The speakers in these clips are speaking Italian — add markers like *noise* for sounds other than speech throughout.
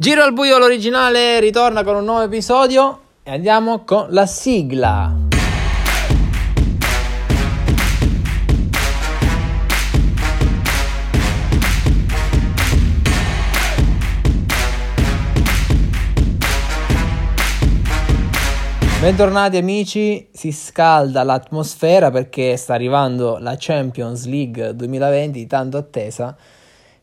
Giro al buio l'originale ritorna con un nuovo episodio e andiamo con la sigla. Bentornati amici, si scalda l'atmosfera perché sta arrivando la Champions League 2020 tanto attesa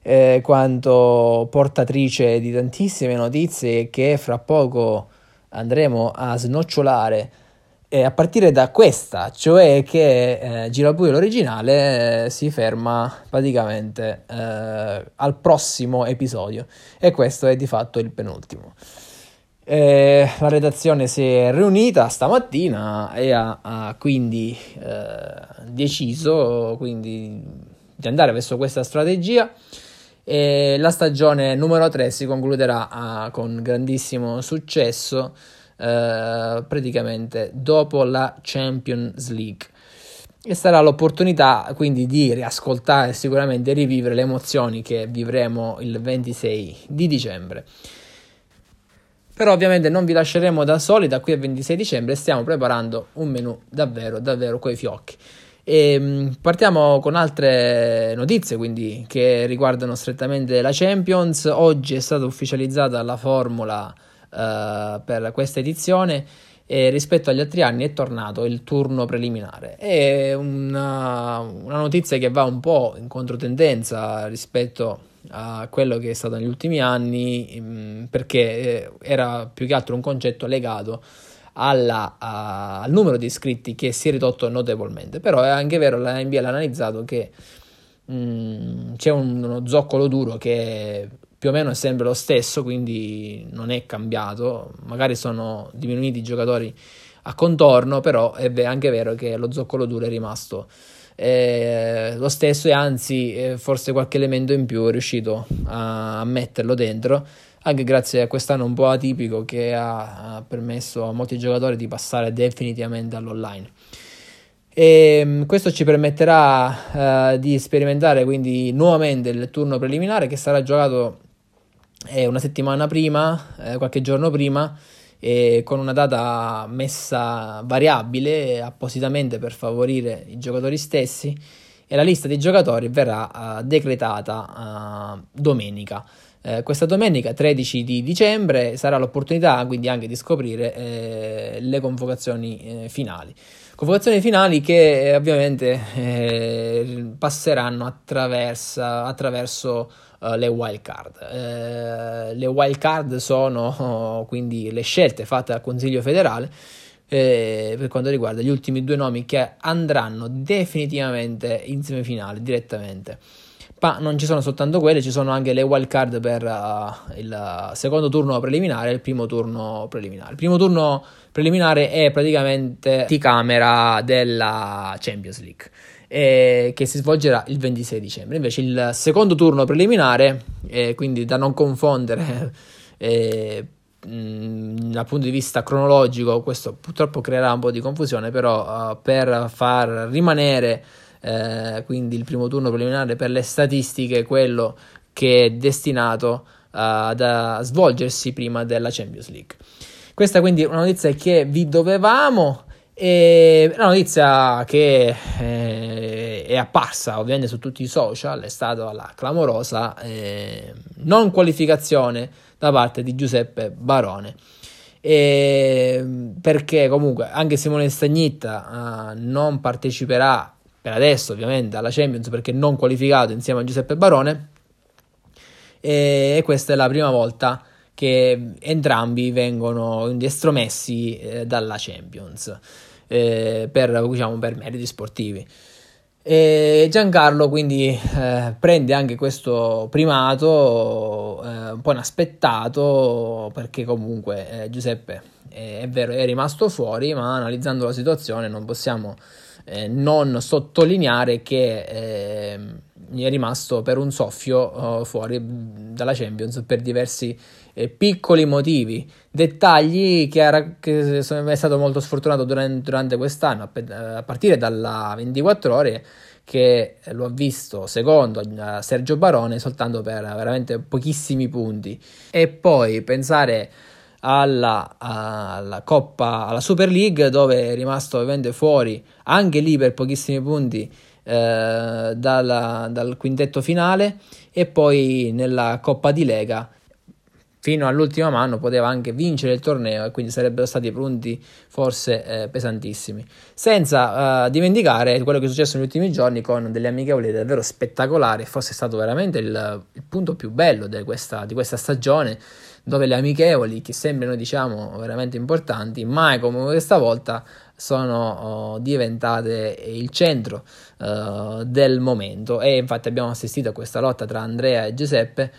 eh, quanto portatrice di tantissime notizie che fra poco andremo a snocciolare. Eh, a partire da questa, cioè che eh, Girabuio l'originale eh, si ferma praticamente eh, al prossimo episodio. E questo è di fatto il penultimo. Eh, la redazione si è riunita stamattina e ha, ha quindi eh, deciso quindi, di andare verso questa strategia e la stagione numero 3 si concluderà ah, con grandissimo successo eh, praticamente dopo la Champions League e sarà l'opportunità quindi di riascoltare e sicuramente rivivere le emozioni che vivremo il 26 di dicembre. Però ovviamente non vi lasceremo da soli da qui al 26 dicembre, stiamo preparando un menù davvero davvero coi fiocchi. E, ehm, partiamo con altre notizie quindi, che riguardano strettamente la Champions. Oggi è stata ufficializzata la formula uh, per questa edizione e rispetto agli altri anni è tornato il turno preliminare. È una, una notizia che va un po' in controtendenza rispetto a quello che è stato negli ultimi anni mm, perché eh, era più che altro un concetto legato alla, a, al numero di iscritti che si è ridotto notevolmente. Però è anche vero, la NBA l'ha analizzato che mh, mm, c'è un, uno zoccolo duro che più o meno è sempre lo stesso, quindi non è cambiato. Magari sono diminuiti i giocatori a contorno, però è anche vero che lo zoccolo duro è rimasto eh, lo stesso e anzi eh, forse qualche elemento in più è riuscito a, a metterlo dentro anche grazie a quest'anno un po' atipico che ha, permesso a molti giocatori di passare definitivamente all'online. E ehm, questo ci permetterà uh, di sperimentare quindi nuovamente il turno preliminare che sarà giocato eh, una settimana prima, eh, qualche giorno prima, e con una data messa variabile appositamente per favorire i giocatori stessi e la lista dei giocatori verrà uh, decretata uh, domenica. Eh, questa domenica 13 di dicembre sarà l'opportunità quindi anche di scoprire eh, le convocazioni eh, finali. Convocazioni finali che eh, ovviamente eh, passeranno attraverso eh, le wild card. le wild card sono oh, *laughs* quindi le scelte fatte dal Consiglio federale per quanto riguarda gli ultimi due nomi che andranno definitivamente in semifinale direttamente. Ma non ci sono soltanto quelle, ci sono anche le wild card per uh, il secondo turno preliminare e il primo turno preliminare. Il primo turno preliminare è praticamente di camera della Champions League. Eh, che si svolgerà il 26 dicembre. Invece il secondo turno preliminare, eh, quindi da non confondere *laughs* eh, mh, dal punto di vista cronologico, questo purtroppo creerà un po' di confusione, però uh, per far rimanere eh, quindi il primo turno preliminare per le statistiche, quello che è destinato uh, ad svolgersi prima della Champions League. Questa quindi è una notizia che vi dovevamo. E una notizia che eh, è apparsa ovviamente su tutti i social è stata la clamorosa eh, non qualificazione da parte di Giuseppe Barone. E perché comunque anche Simone Stagnitta uh, non parteciperà per adesso ovviamente alla Champions perché non qualificato insieme a Giuseppe Barone e questa è la prima volta che entrambi vengono estromessi eh, dalla Champions eh, per, diciamo, per meriti sportivi. E Giancarlo quindi eh, prende anche questo primato eh, un po' inaspettato perché comunque eh, Giuseppe è vero è rimasto fuori ma analizzando la situazione non possiamo eh, non sottolineare che eh, è rimasto per un soffio uh, fuori dalla Champions per diversi eh, piccoli motivi, dettagli che, era, che sono, è stato molto sfortunato durante, durante quest'anno, a, partire dalla 24 ore che lo ha visto secondo a Sergio Barone soltanto per veramente pochissimi punti. E poi pensare alla, alla Coppa, alla Super League, dove è rimasto ovviamente fuori anche lì per pochissimi punti eh, dal quintetto finale e poi nella Coppa di Lega fino all'ultimo anno poteva anche vincere il torneo e quindi sarebbero stati punti forse eh, pesantissimi. Senza uh, dimenticare quello che è successo negli ultimi giorni con delle amichevoli davvero spettacolari, forse è stato veramente il, il punto più bello di questa, di questa stagione dove le amichevoli, che sempre noi diciamo veramente importanti, mai come questa volta sono oh, diventate il centro uh, del momento e infatti abbiamo assistito a questa lotta tra Andrea e Giuseppe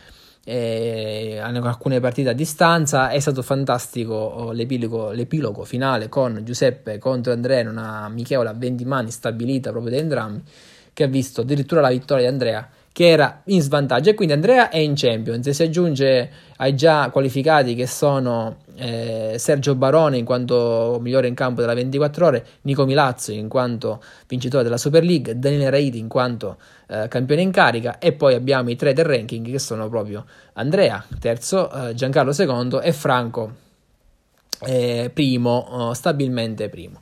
eh, alcune partite a distanza. È stato fantastico oh, l'epilogo, l'epilogo, finale con Giuseppe contro Andrea in una amichevole a 20 mani stabilita proprio da entrambi, che ha visto addirittura la vittoria di Andrea che era in svantaggio e quindi Andrea è in Champions e si aggiunge ai già qualificati che sono eh, Sergio Barone in quanto migliore in campo della 24 ore, Nico Milazzo in quanto vincitore della Super League, Daniele Raiti in quanto eh, campione in carica e poi abbiamo i tre del ranking che sono proprio Andrea terzo, eh, Giancarlo secondo e Franco eh, primo, oh, stabilmente primo.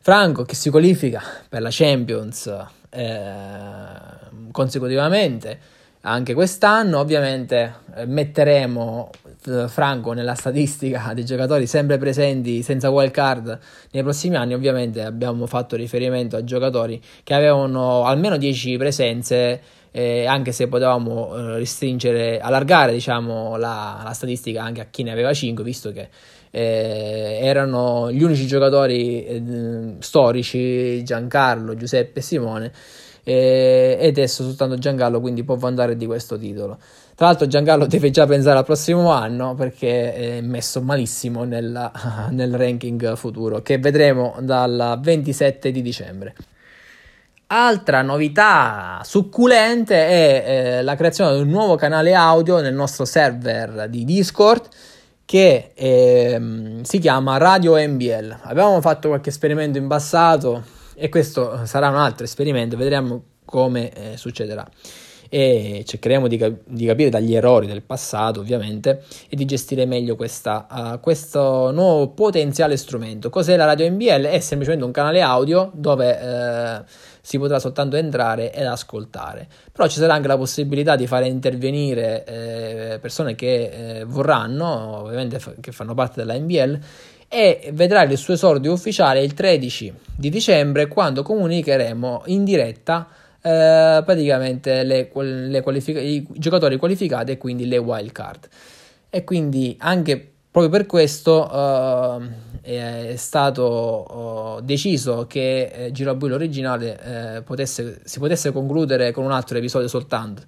Franco che si qualifica per la Champions eh, consecutivamente anche quest'anno. Ovviamente eh, metteremo eh, Franco nella statistica *laughs* dei giocatori sempre presenti senza wild card nei prossimi anni. Ovviamente abbiamo fatto riferimento a giocatori che avevano almeno 10 presenze. Eh, anche se potevamo eh, restringere, allargare diciamo, la, la, statistica anche a chi ne aveva 5, visto che eh, erano gli unici giocatori eh, storici, Giancarlo, Giuseppe e Simone, eh, ed adesso soltanto Giancarlo quindi può vantare di questo titolo. Tra l'altro Giancarlo deve già pensare al prossimo anno perché è messo malissimo nella, *laughs* nel ranking futuro che vedremo dal 27 di dicembre. Altra novità succulente è eh, la creazione di un nuovo canale audio nel nostro server di Discord che eh, si chiama Radio MBL. Abbiamo fatto qualche esperimento in passato e questo sarà un altro esperimento, vedremo come eh, succederà. E cercheremo di, di, capire dagli errori del passato, ovviamente, e di gestire meglio questa, uh, questo nuovo potenziale strumento. Cos'è la radio NBL? È semplicemente un canale audio dove uh, si potrà soltanto entrare ed ascoltare. Però ci sarà anche la possibilità di fare intervenire eh, persone che eh, vorranno, ovviamente f- che fanno parte della NBL, e vedrà il suo esordio ufficiale il 13 di dicembre quando comunicheremo in diretta eh, praticamente le, le qualific- i giocatori qualificati e quindi le wild card. E quindi anche proprio per questo eh, è stato eh, deciso che eh, Girabuio originale eh, potesse, si potesse concludere con un altro episodio soltanto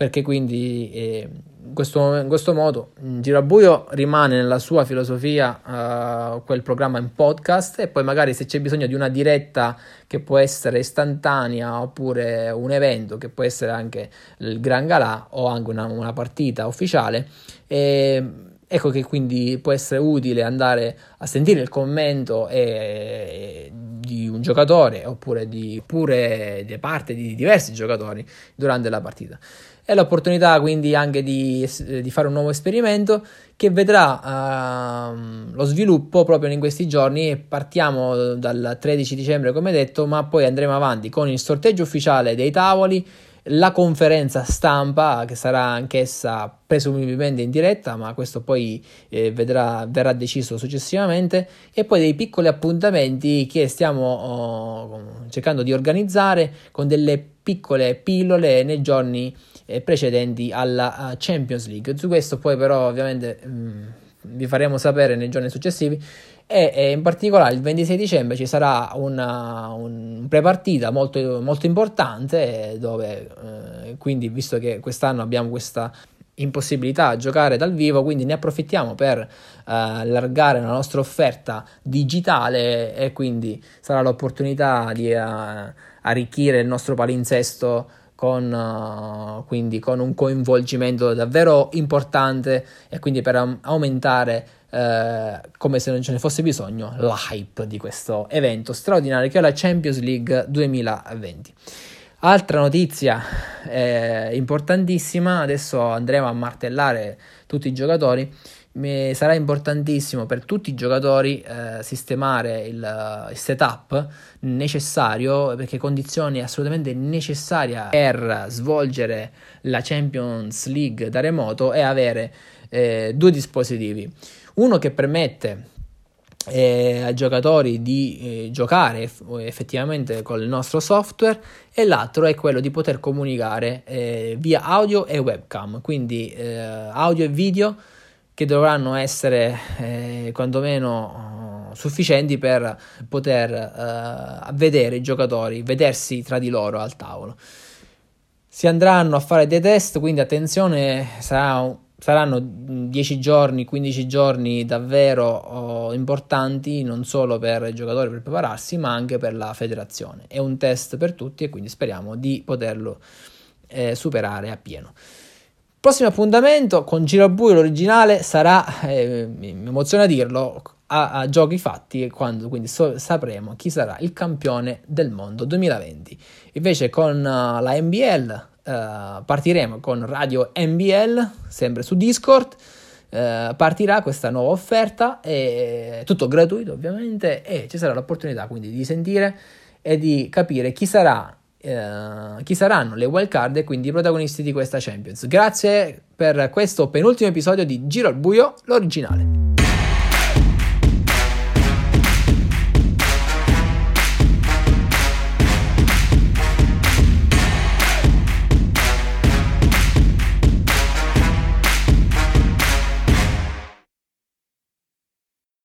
perché quindi eh, in, questo, in, questo, modo Girabuio rimane nella sua filosofia uh, quel programma in podcast e poi magari se c'è bisogno di una diretta che può essere istantanea oppure un evento che può essere anche il Gran Galà o anche una, una partita ufficiale eh, ecco che quindi può essere utile andare a sentire il commento e, di un giocatore oppure di, pure di parte di diversi giocatori durante la partita è l'opportunità quindi anche di, di fare un nuovo esperimento che vedrà uh, lo sviluppo proprio in questi giorni. Partiamo dal 13 dicembre come detto ma poi andremo avanti con il sorteggio ufficiale dei tavoli la conferenza stampa che sarà anch'essa presumibilmente in diretta, ma questo poi eh, vedrà, verrà deciso successivamente, e poi dei piccoli appuntamenti che stiamo oh, cercando di organizzare con delle piccole pillole nei giorni eh, precedenti alla Champions League. Su questo poi però ovviamente mh, mm, vi faremo sapere nei giorni successivi e, e, in particolare il 26 dicembre ci sarà una, un prepartita molto, molto importante dove eh, quindi visto che quest'anno abbiamo questa impossibilità a giocare dal vivo, quindi ne approfittiamo per uh, allargare la nostra offerta digitale e quindi sarà l'opportunità di uh, arricchire il nostro palinsesto con, uh, quindi con un coinvolgimento davvero importante e quindi per um, aumentare uh, come se non ce ne fosse bisogno la hype di questo evento straordinario che è la Champions League 2020. Altra notizia eh, importantissima, adesso andremo a martellare tutti i giocatori. Sarà importantissimo per tutti i giocatori eh, sistemare il, il, setup necessario perché condizioni assolutamente necessarie per svolgere la Champions League da remoto è avere eh, due dispositivi. Uno che permette eh, ai giocatori di eh, giocare eff- effettivamente con il nostro software e l'altro è quello di poter comunicare eh, via audio e webcam quindi eh, audio e video che dovranno essere eh, quantomeno uh, sufficienti per poter vedere i giocatori, vedersi tra di loro al tavolo. Si andranno a fare dei test, quindi attenzione, sarà, saranno 10 giorni, 15 giorni davvero oh, importanti, non solo per i giocatori per prepararsi, ma anche per la federazione. È un test per tutti e quindi speriamo di poterlo eh, superare appieno. Prossimo appuntamento con Giro al l'originale sarà, eh, mi emoziona dirlo, a, a, giochi fatti quando quindi so, sapremo chi sarà il campione del mondo 2020. Invece con uh, la NBL uh, partiremo con Radio NBL, sempre su Discord. Uh, partirà questa nuova offerta, e, tutto gratuito ovviamente, e ci sarà l'opportunità quindi di sentire e di capire chi sarà Uh, chi saranno le wild card e quindi i protagonisti di questa Champions. Grazie per questo penultimo episodio di Giro al Buio, l'originale.